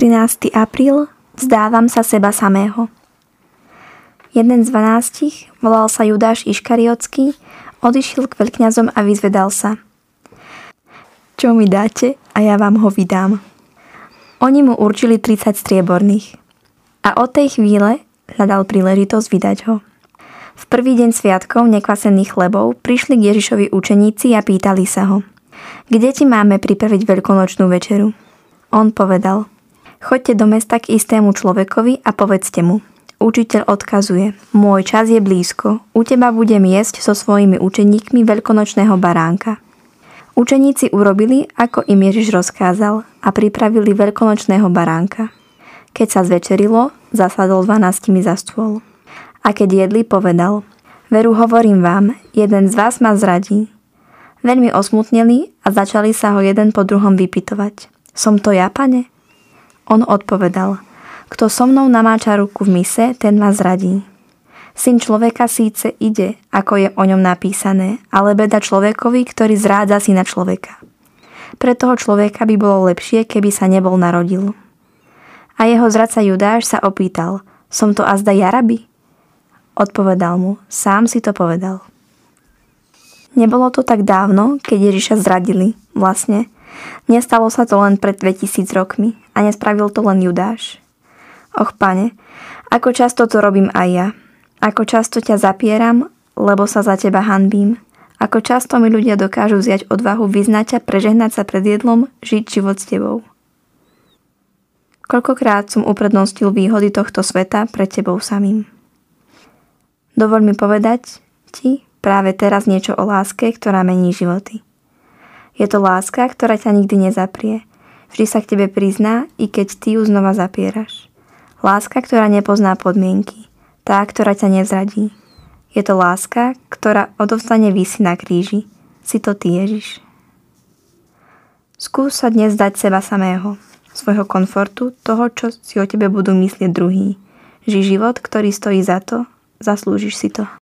13. apríl Vzdávam sa seba samého. Jeden z dvanástich, volal sa Judáš Iškariotský, odišiel k veľkňazom a vyzvedal sa. Čo mi dáte a ja vám ho vydám. Oni mu určili 30 strieborných. A od tej chvíle hľadal príležitosť vydať ho. V prvý deň sviatkov nekvasených chlebov prišli k Ježišovi učeníci a pýtali sa ho. Kde ti máme pripraviť veľkonočnú večeru? On povedal – Choďte do mesta k istému človekovi a povedzte mu. Učiteľ odkazuje, môj čas je blízko, u teba budem jesť so svojimi učeníkmi veľkonočného baránka. Učeníci urobili, ako im Ježiš rozkázal a pripravili veľkonočného baránka. Keď sa zvečerilo, zasadol dvanáctimi za stôl. A keď jedli, povedal, veru hovorím vám, jeden z vás ma zradí. Veľmi osmutneli a začali sa ho jeden po druhom vypitovať. Som to ja, pane? On odpovedal, kto so mnou namáča ruku v mise, ten ma zradí. Syn človeka síce ide, ako je o ňom napísané, ale beda človekovi, ktorý zrádza syna človeka. Pre toho človeka by bolo lepšie, keby sa nebol narodil. A jeho zradca Judáš sa opýtal, som to azda Jarabi? Odpovedal mu, sám si to povedal. Nebolo to tak dávno, keď Ježiša zradili, vlastne, Nestalo sa to len pred 2000 rokmi a nespravil to len Judáš. Och pane, ako často to robím aj ja. Ako často ťa zapieram, lebo sa za teba hanbím. Ako často mi ľudia dokážu vziať odvahu vyznať a prežehnať sa pred jedlom, žiť život s tebou. Koľkokrát som uprednostil výhody tohto sveta pred tebou samým. Dovoľ mi povedať ti práve teraz niečo o láske, ktorá mení životy. Je to láska, ktorá ťa nikdy nezaprie. Vždy sa k tebe prizná, i keď ty ju znova zapieraš. Láska, ktorá nepozná podmienky. Tá, ktorá ťa nevzradí. Je to láska, ktorá odovstane vysy na kríži. Si to ty, Ježiš. Skús sa dnes dať seba samého, svojho komfortu, toho, čo si o tebe budú myslieť druhý. Ži život, ktorý stojí za to, zaslúžiš si to.